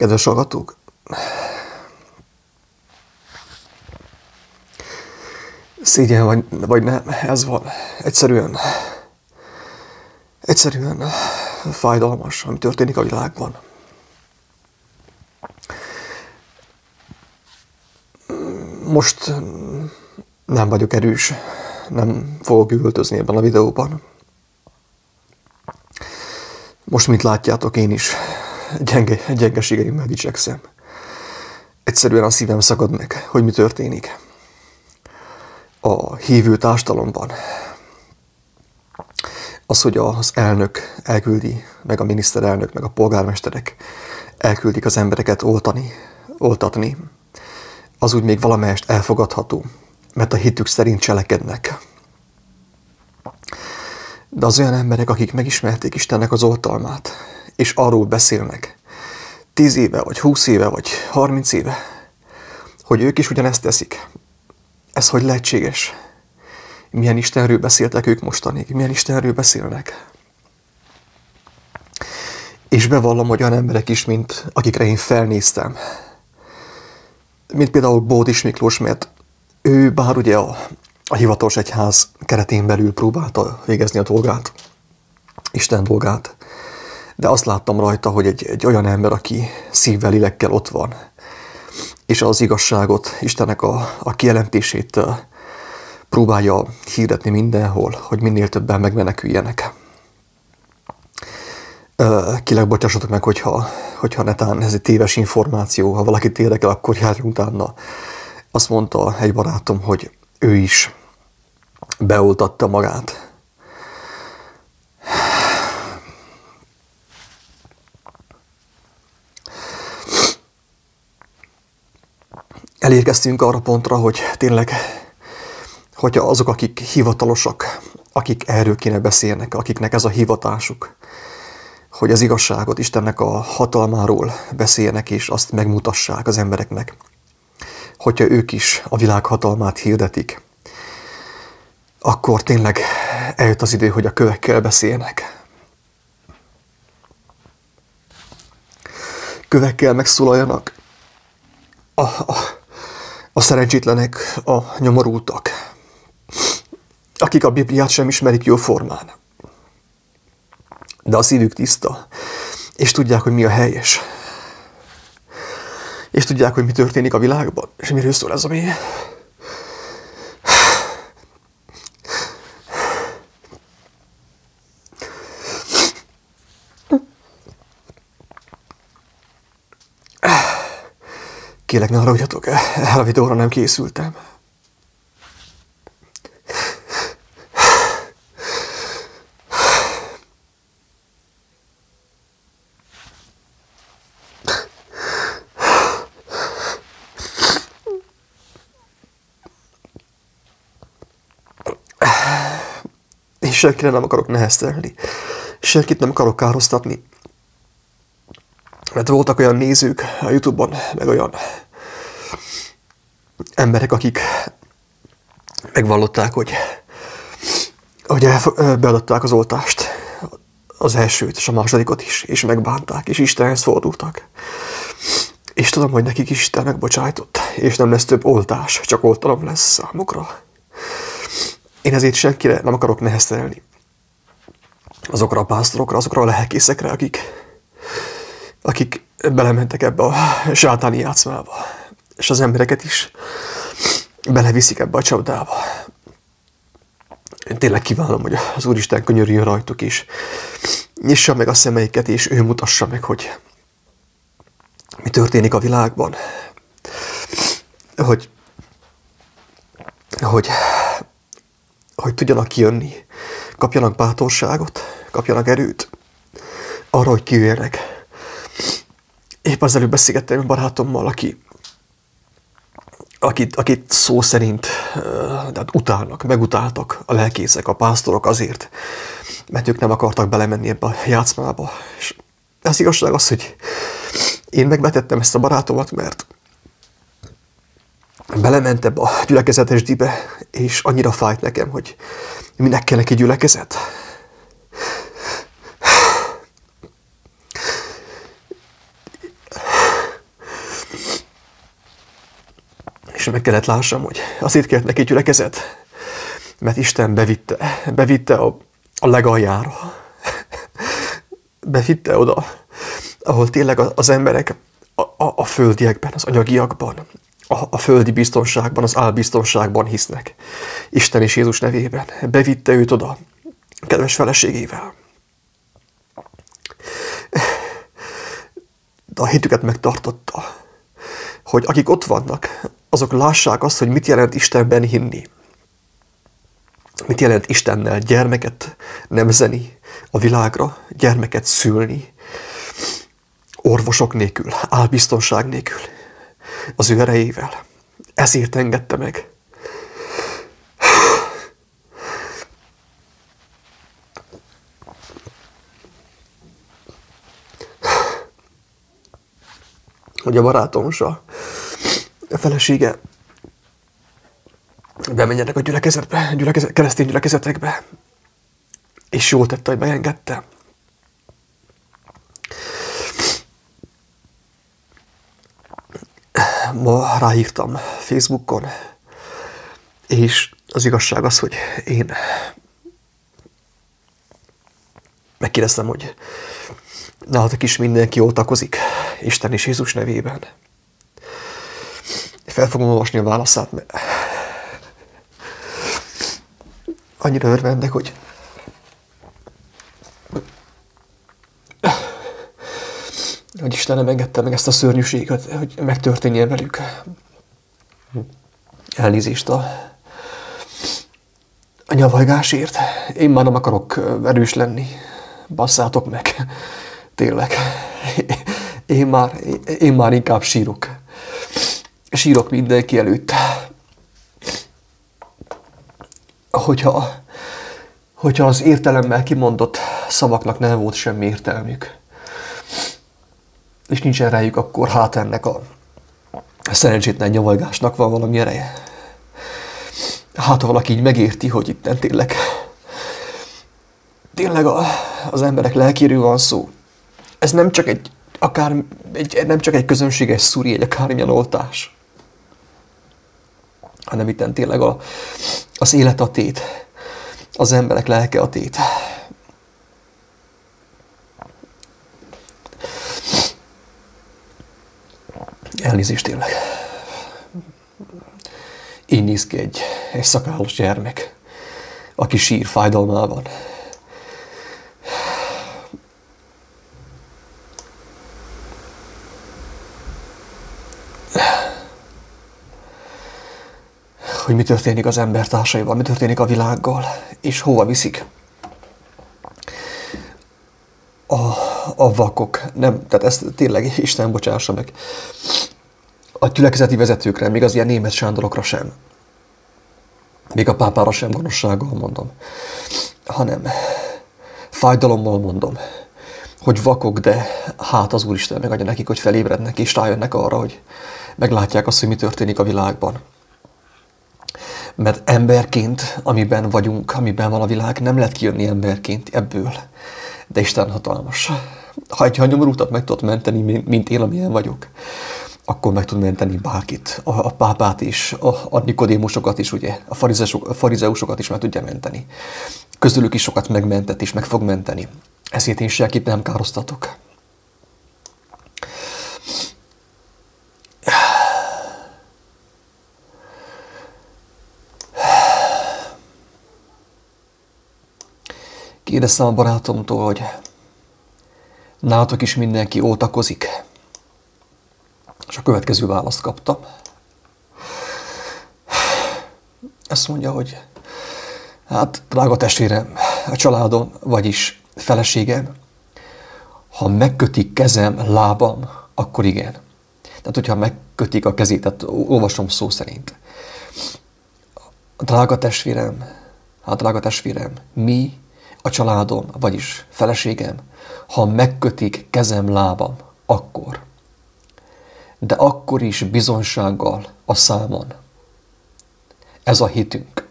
Kedves hallgatók, szégyen vagy, vagy nem, ez van. Egyszerűen, egyszerűen fájdalmas, ami történik a világban. Most nem vagyok erős, nem fogok üvöltözni ebben a videóban. Most, mint látjátok, én is gyenge, gyengeségeimmel dicsekszem. Egyszerűen a szívem szakad meg, hogy mi történik a hívő társadalomban. Az, hogy az elnök elküldi, meg a miniszterelnök, meg a polgármesterek elküldik az embereket oltani, oltatni, az úgy még valamelyest elfogadható, mert a hitük szerint cselekednek. De az olyan emberek, akik megismerték Istennek az oltalmát, és arról beszélnek, tíz éve, vagy húsz éve, vagy harminc éve, hogy ők is ugyanezt teszik. Ez hogy lehetséges? Milyen Istenről beszéltek ők mostanig? Milyen Istenről beszélnek? És bevallom, olyan emberek is, mint akikre én felnéztem, mint például Bódis Miklós, mert ő bár ugye a, a hivatalos egyház keretén belül próbálta végezni a dolgát, Isten dolgát, de azt láttam rajta, hogy egy, egy olyan ember, aki szívvel, lélekkel ott van, és az igazságot, Istennek a, a kijelentését próbálja hirdetni mindenhol, hogy minél többen megmeneküljenek. Kileg bocsássatok meg, hogyha, hogyha netán ez egy téves információ, ha valakit érdekel, akkor járjunk utána. Azt mondta egy barátom, hogy ő is beoltatta magát elérkeztünk arra pontra, hogy tényleg, hogyha azok, akik hivatalosak, akik erről kéne beszélnek, akiknek ez a hivatásuk, hogy az igazságot Istennek a hatalmáról beszéljenek, és azt megmutassák az embereknek, hogyha ők is a világ hatalmát hirdetik, akkor tényleg eljött az idő, hogy a kövekkel beszéljenek. Kövekkel megszólaljanak. A, a, a szerencsétlenek, a nyomorultak, akik a Bibliát sem ismerik jó formán. De a szívük tiszta, és tudják, hogy mi a helyes. És tudják, hogy mi történik a világban, és miről szól ez a Kélek, ne haragudjatok, el a videóra nem készültem. És senkire nem akarok neheztelni. Senkit nem akarok károsztatni. Mert voltak olyan nézők a Youtube-on, meg olyan emberek, akik megvallották, hogy, hogy beadották az oltást, az elsőt és a másodikot is, és megbánták, és Istenhez fordultak. És tudom, hogy nekik is Isten megbocsájtott, és nem lesz több oltás, csak oltalom lesz számukra. Én ezért senkire nem akarok neheztelni. Azokra a pásztorokra, azokra a lelkészekre, akik, akik belementek ebbe a sátáni játszmába, és az embereket is beleviszik ebbe a csapdába. Én tényleg kívánom, hogy az Úristen könyörüljön rajtuk is. Nyissa meg a szemeiket, és ő mutassa meg, hogy mi történik a világban. Hogy, hogy, hogy tudjanak kijönni, kapjanak bátorságot, kapjanak erőt arra, hogy kijöjjenek Épp az előbb beszélgettem barátommal, aki, akit, akit szó szerint tehát utálnak, megutáltak a lelkészek, a pásztorok azért, mert ők nem akartak belemenni ebbe a játszmába. És az igazság az, hogy én megvetettem ezt a barátomat, mert belement ebbe a gyülekezetes dibe, és annyira fájt nekem, hogy minek kell neki gyülekezet. Meg kellett lássam, hogy azért kért neki gyülekezet, mert Isten bevitte, bevitte a, a legaljára. bevitte oda, ahol tényleg az emberek a, a, a földiekben, az anyagiakban, a, a földi biztonságban, az álbiztonságban hisznek. Isten és Jézus nevében. Bevitte őt oda, kedves feleségével. De a hitüket megtartotta, hogy akik ott vannak, azok lássák azt, hogy mit jelent Istenben hinni. Mit jelent Istennel gyermeket nemzeni a világra, gyermeket szülni, orvosok nélkül, álbiztonság nélkül, az ő erejével. Ezért engedte meg. Hogy a barátom a felesége bemenjenek a gyülekezetbe, gyülekezet, keresztény gyülekezetekbe, és jól tette, hogy beengedte. ma ráírtam Facebookon, és az igazság az, hogy én megkérdeztem, hogy nálatok is mindenki oltakozik Isten és Jézus nevében. Fel fogom olvasni a válaszát, mert annyira örvendek, hogy hogy Istenem engedte meg ezt a szörnyűséget, hogy megtörténjen velük. Elnézést a, a nyavajgásért. Én már nem akarok erős lenni. Basszátok meg. Tényleg. Én már, én már inkább sírok. Sírok mindenki előtt. Hogyha, hogyha az értelemmel kimondott szavaknak nem volt semmi értelmük és nincsen rájuk, akkor hát ennek a szerencsétlen nyavalgásnak van valami ereje. Hát, ha valaki így megérti, hogy itt tényleg, tényleg a, az emberek lelkéről van szó. Ez nem csak egy, akár, egy, nem csak egy közönséges szuri, egy akármilyen oltás, hanem itt tényleg a, az élet a tét, az emberek lelke a tét. Elnézést tényleg. Így néz ki egy, egy szakállas gyermek, aki sír fájdalmában. Hogy mi történik az embertársaival, mi történik a világgal, és hova viszik. A, a vakok, nem, tehát ezt tényleg Isten bocsássa meg a gyülekezeti vezetőkre, még az ilyen német sándorokra sem. Még a pápára sem gonoszsággal mondom, hanem fájdalommal mondom, hogy vakok, de hát az Úristen megadja nekik, hogy felébrednek és rájönnek arra, hogy meglátják azt, hogy mi történik a világban. Mert emberként, amiben vagyunk, amiben van a világ, nem lehet kijönni emberként ebből. De Isten hatalmas. Ha egy nyomorútat meg tudod menteni, mint én, amilyen vagyok, akkor meg tud menteni bárkit, a, a pápát is, a, a nikodémusokat is, ugye, a, a farizeusokat is meg tudja menteni. Közülük is sokat megmentett és meg fog menteni. Ezért én senkit nem károztatok. Kérdeztem a barátomtól, hogy nálatok is mindenki ótakozik. És a következő választ kaptam. Ezt mondja, hogy hát drága testvérem, a családom, vagyis feleségem, ha megkötik kezem, lábam, akkor igen. Tehát, hogyha megkötik a kezét, tehát olvasom szó szerint. Drága testvérem, hát drága testvérem, mi, a családom, vagyis feleségem, ha megkötik kezem, lábam, akkor de akkor is bizonsággal a számon. Ez a hitünk.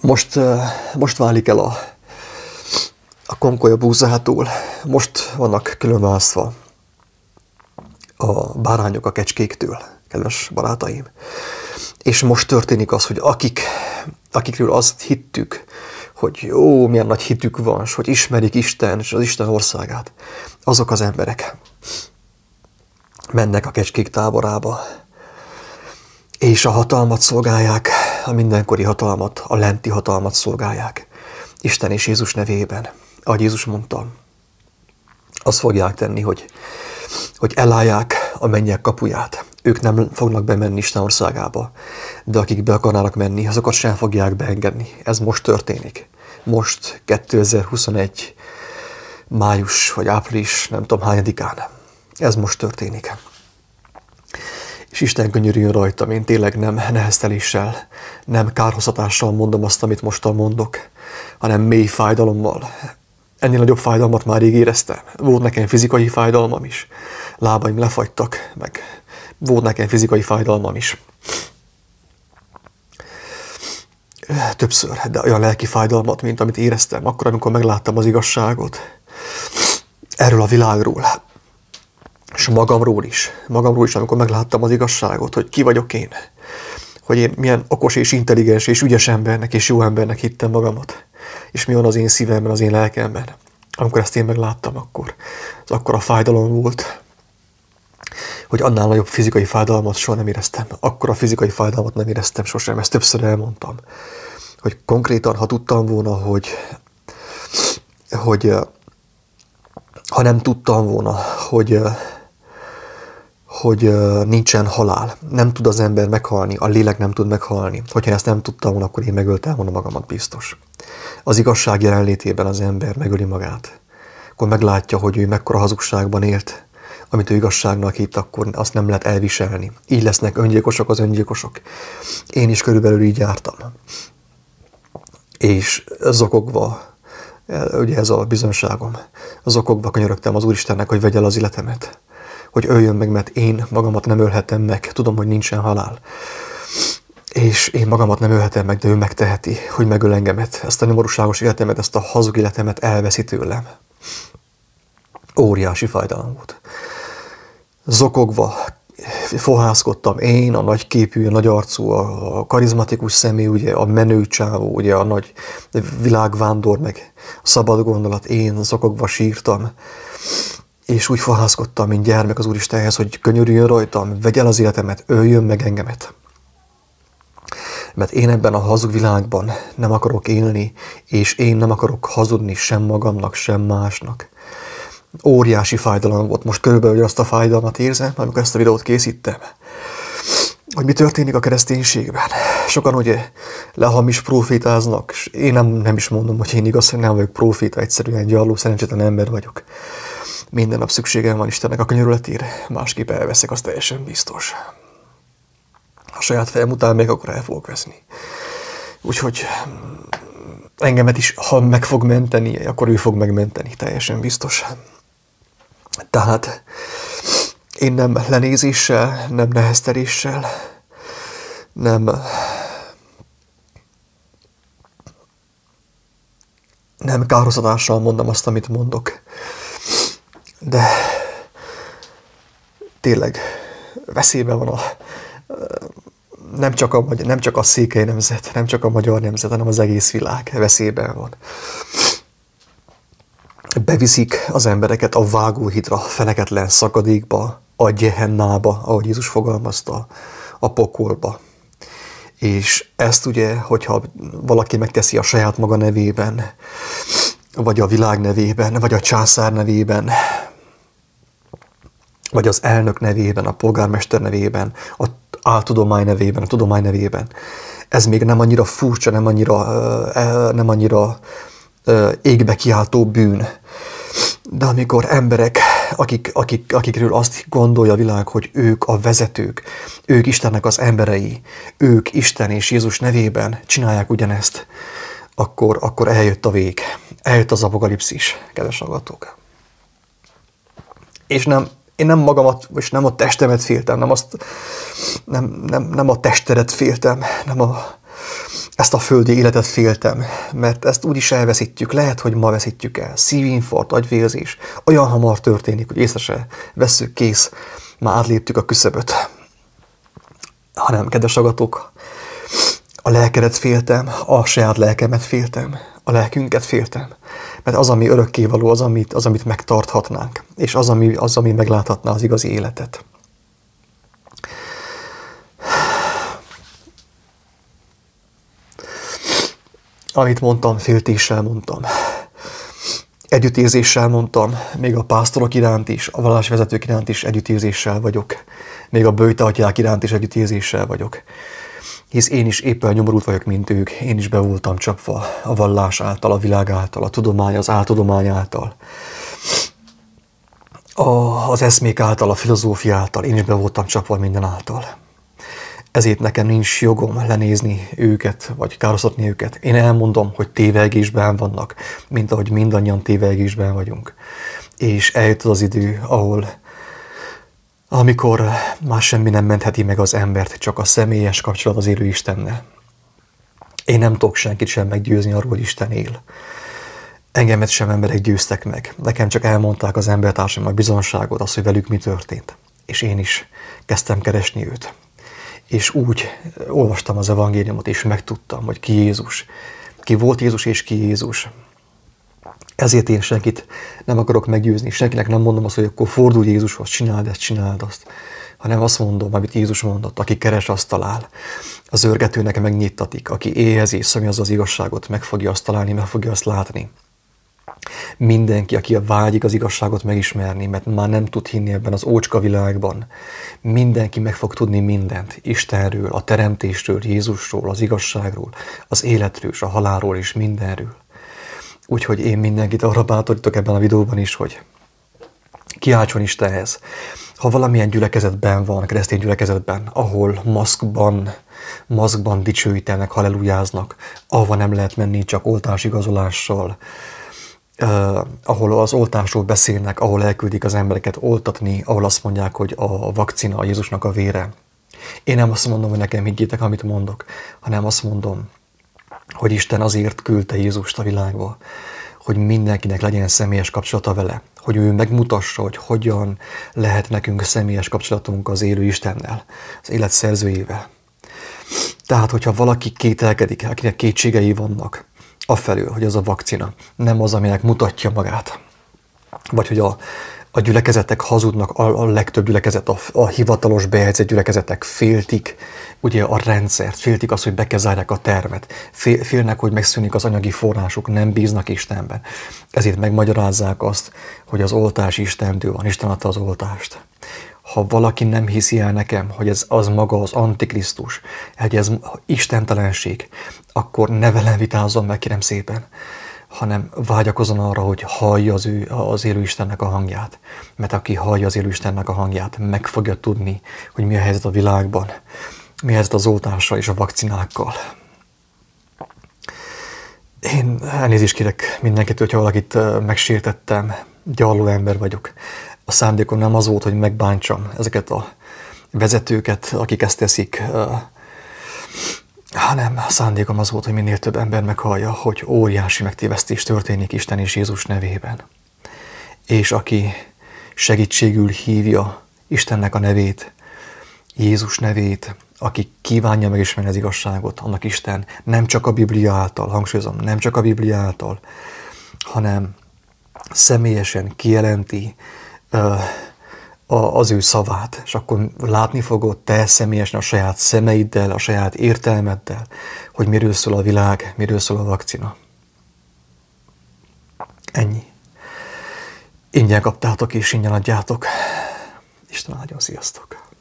Most, most válik el a, a konkolya búzától most vannak különválasztva a bárányok a kecskéktől, kedves barátaim. És most történik az, hogy akik, akikről azt hittük, hogy jó, milyen nagy hitük van, és hogy ismerik Isten és az Isten országát, azok az emberek mennek a kecskék táborába, és a hatalmat szolgálják, a mindenkori hatalmat, a lenti hatalmat szolgálják. Isten és Jézus nevében, ahogy Jézus mondta, azt fogják tenni, hogy, hogy elállják a mennyek kapuját. Ők nem fognak bemenni Isten országába, de akik be akarnának menni, azokat sem fogják beengedni. Ez most történik. Most 2021 május vagy április, nem tudom hányadikán. Ez most történik. És Isten könyörüljön rajtam, én tényleg nem nehezteléssel, nem kárhozatással mondom azt, amit mostan mondok, hanem mély fájdalommal. Ennél nagyobb fájdalmat már rég éreztem. Volt nekem fizikai fájdalmam is. Lábaim lefagytak, meg volt nekem fizikai fájdalmam is. Többször, de olyan lelki fájdalmat, mint amit éreztem akkor, amikor megláttam az igazságot. Erről a világról, és magamról is. Magamról is, amikor megláttam az igazságot, hogy ki vagyok én. Hogy én milyen okos és intelligens és ügyes embernek és jó embernek hittem magamat. És mi van az én szívemben, az én lelkemben. Amikor ezt én megláttam, akkor az akkor a fájdalom volt, hogy annál nagyobb fizikai fájdalmat soha nem éreztem. Akkor a fizikai fájdalmat nem éreztem sosem, ezt többször elmondtam. Hogy konkrétan, ha tudtam volna, hogy, hogy ha nem tudtam volna, hogy hogy nincsen halál. Nem tud az ember meghalni, a lélek nem tud meghalni. Hogyha ezt nem tudtam volna, akkor én megöltem volna magamat biztos. Az igazság jelenlétében az ember megöli magát. Akkor meglátja, hogy ő mekkora hazugságban élt, amit ő igazságnak hitt, akkor azt nem lehet elviselni. Így lesznek öngyilkosok az öngyilkosok. Én is körülbelül így jártam. És zokogva, ugye ez a bizonságom, zokogva könyörögtem az Úristennek, hogy vegye el az életemet hogy öljön meg, mert én magamat nem ölhetem meg. Tudom, hogy nincsen halál. És én magamat nem ölhetem meg, de ő megteheti, hogy megöl engemet. Ezt a nyomorúságos életemet, ezt a hazug életemet elveszi tőlem. Óriási fájdalom volt. Zokogva, fohászkodtam én, a nagy képű, a nagy arcú, a karizmatikus személy, ugye, a menő csávó, ugye, a nagy világvándor, meg a szabad gondolat, én zokogva sírtam és úgy fohászkodtam, mint gyermek az Úristenhez, hogy könyörüljön rajtam, vegy el az életemet, öljön meg engemet. Mert én ebben a hazug világban nem akarok élni, és én nem akarok hazudni sem magamnak, sem másnak. Óriási fájdalom volt. Most körülbelül azt a fájdalmat érzem, amikor ezt a videót készítem. Hogy mi történik a kereszténységben. Sokan ugye lehamis profétáznak, és én nem, nem is mondom, hogy én igaz, hogy nem vagyok proféta, egyszerűen gyarló, szerencsétlen ember vagyok. Minden nap szükségem van Istennek a könyörületére, másképp elveszek, az teljesen biztos. A saját fejem után még akkor el fogok veszni. Úgyhogy mm, engemet is, ha meg fog menteni, akkor ő fog megmenteni, teljesen biztos. Tehát én nem lenézéssel, nem nehezteléssel, nem nem kározatással mondom azt, amit mondok, de tényleg veszélyben van a, nem csak, a, nem csak a székely nemzet, nem csak a magyar nemzet, hanem az egész világ veszélyben van. Beviszik az embereket a vágóhidra, feneketlen szakadékba, a gyehennába, ahogy Jézus fogalmazta, a pokolba. És ezt ugye, hogyha valaki megteszi a saját maga nevében, vagy a világ nevében, vagy a császár nevében, vagy az elnök nevében, a polgármester nevében, a áltudomány nevében, a tudomány nevében. Ez még nem annyira furcsa, nem annyira, nem annyira égbe kiáltó bűn. De amikor emberek, akik, akik, akikről azt gondolja a világ, hogy ők a vezetők, ők Istennek az emberei, ők Isten és Jézus nevében csinálják ugyanezt, akkor, akkor eljött a vég, eljött az apokalipszis, kedves hallgatók. És nem, én nem magamat, és nem a testemet féltem, nem, azt, nem, nem, nem a testedet féltem, nem a, ezt a földi életet féltem, mert ezt úgy is elveszítjük, lehet, hogy ma veszítjük el. Szívinfart, agyvérzés, olyan hamar történik, hogy észre se vesszük, kész, már átléptük a küszöböt. Hanem, kedves agatok, a lelkedet féltem, a saját lelkemet féltem, a lelkünket féltem. Mert az, ami örökkévaló, az, amit, az, amit megtarthatnánk, és az ami, az, ami megláthatná az igazi életet. Amit mondtam, féltéssel mondtam. Együttérzéssel mondtam, még a pásztorok iránt is, a vallásvezetők iránt is együttérzéssel vagyok. Még a bőjtatyák iránt is együttérzéssel vagyok. Hisz én is éppen nyomorult vagyok, mint ők. Én is be voltam csapva a vallás által, a világ által, a tudomány, az áltudomány által. A, az eszmék által, a filozófia által. Én is be voltam csapva minden által ezért nekem nincs jogom lenézni őket, vagy károsztatni őket. Én elmondom, hogy tévegésben vannak, mint ahogy mindannyian tévegésben vagyunk. És eljött az idő, ahol amikor már semmi nem mentheti meg az embert, csak a személyes kapcsolat az élő Istennel. Én nem tudok senkit sem meggyőzni arról, hogy Isten él. Engemet sem emberek győztek meg. Nekem csak elmondták az embertársaim bizonságot, az, hogy velük mi történt. És én is kezdtem keresni őt és úgy olvastam az evangéliumot, és megtudtam, hogy ki Jézus. Ki volt Jézus, és ki Jézus. Ezért én senkit nem akarok meggyőzni, senkinek nem mondom azt, hogy akkor fordulj Jézushoz, csináld ezt, csináld azt, hanem azt mondom, amit Jézus mondott, aki keres, azt talál. Az őrgetőnek megnyittatik, aki éhezi, szomjazza az igazságot, meg fogja azt találni, meg fogja azt látni. Mindenki, aki a vágyik az igazságot megismerni, mert már nem tud hinni ebben az ócska világban, mindenki meg fog tudni mindent Istenről, a teremtésről, Jézusról, az igazságról, az életről, a halálról és mindenről. Úgyhogy én mindenkit arra bátorítok ebben a videóban is, hogy kiáltson Istenhez. Ha valamilyen gyülekezetben van, keresztény gyülekezetben, ahol maszkban, maszkban dicsőítenek, hallelujáznak, ahova nem lehet menni csak oltásigazolással, Uh, ahol az oltásról beszélnek, ahol elküldik az embereket oltatni, ahol azt mondják, hogy a vakcina a Jézusnak a vére. Én nem azt mondom, hogy nekem higgyétek, amit mondok, hanem azt mondom, hogy Isten azért küldte Jézust a világba, hogy mindenkinek legyen személyes kapcsolata vele, hogy ő megmutassa, hogy hogyan lehet nekünk személyes kapcsolatunk az élő Istennel, az élet szerzőjével. Tehát, hogyha valaki kételkedik, akinek kétségei vannak, afelől, hogy az a vakcina nem az, aminek mutatja magát. Vagy hogy a, a gyülekezetek hazudnak, a, a legtöbb gyülekezet, a, a hivatalos bejegyzett gyülekezetek féltik ugye a rendszert, féltik azt, hogy bekezárják a termet, fél, félnek, hogy megszűnik az anyagi forrásuk, nem bíznak Istenben. Ezért megmagyarázzák azt, hogy az oltás Istentől van, Isten adta az oltást ha valaki nem hiszi el nekem, hogy ez az maga az Antikrisztus, hogy ez istentelenség, akkor ne velem vitázzon meg, kérem szépen, hanem vágyakozon arra, hogy hallja az, ő, az élő Istennek a hangját. Mert aki hallja az élő Istennek a hangját, meg fogja tudni, hogy mi a helyzet a világban, mi a helyzet az oltással és a vakcinákkal. Én elnézést kérek mindenkitől, hogyha valakit megsértettem, gyarló ember vagyok a szándékom nem az volt, hogy megbántsam ezeket a vezetőket, akik ezt teszik, hanem a szándékom az volt, hogy minél több ember meghallja, hogy óriási megtévesztés történik Isten és Jézus nevében. És aki segítségül hívja Istennek a nevét, Jézus nevét, aki kívánja megismerni az igazságot, annak Isten nem csak a Biblia által, hangsúlyozom, nem csak a Biblia által, hanem személyesen kijelenti, az ő szavát, és akkor látni fogod te személyesen a saját szemeiddel, a saját értelmeddel, hogy miről szól a világ, miről szól a vakcina. Ennyi. Ingyen kaptátok és ingyen adjátok. Isten áldjon, sziasztok!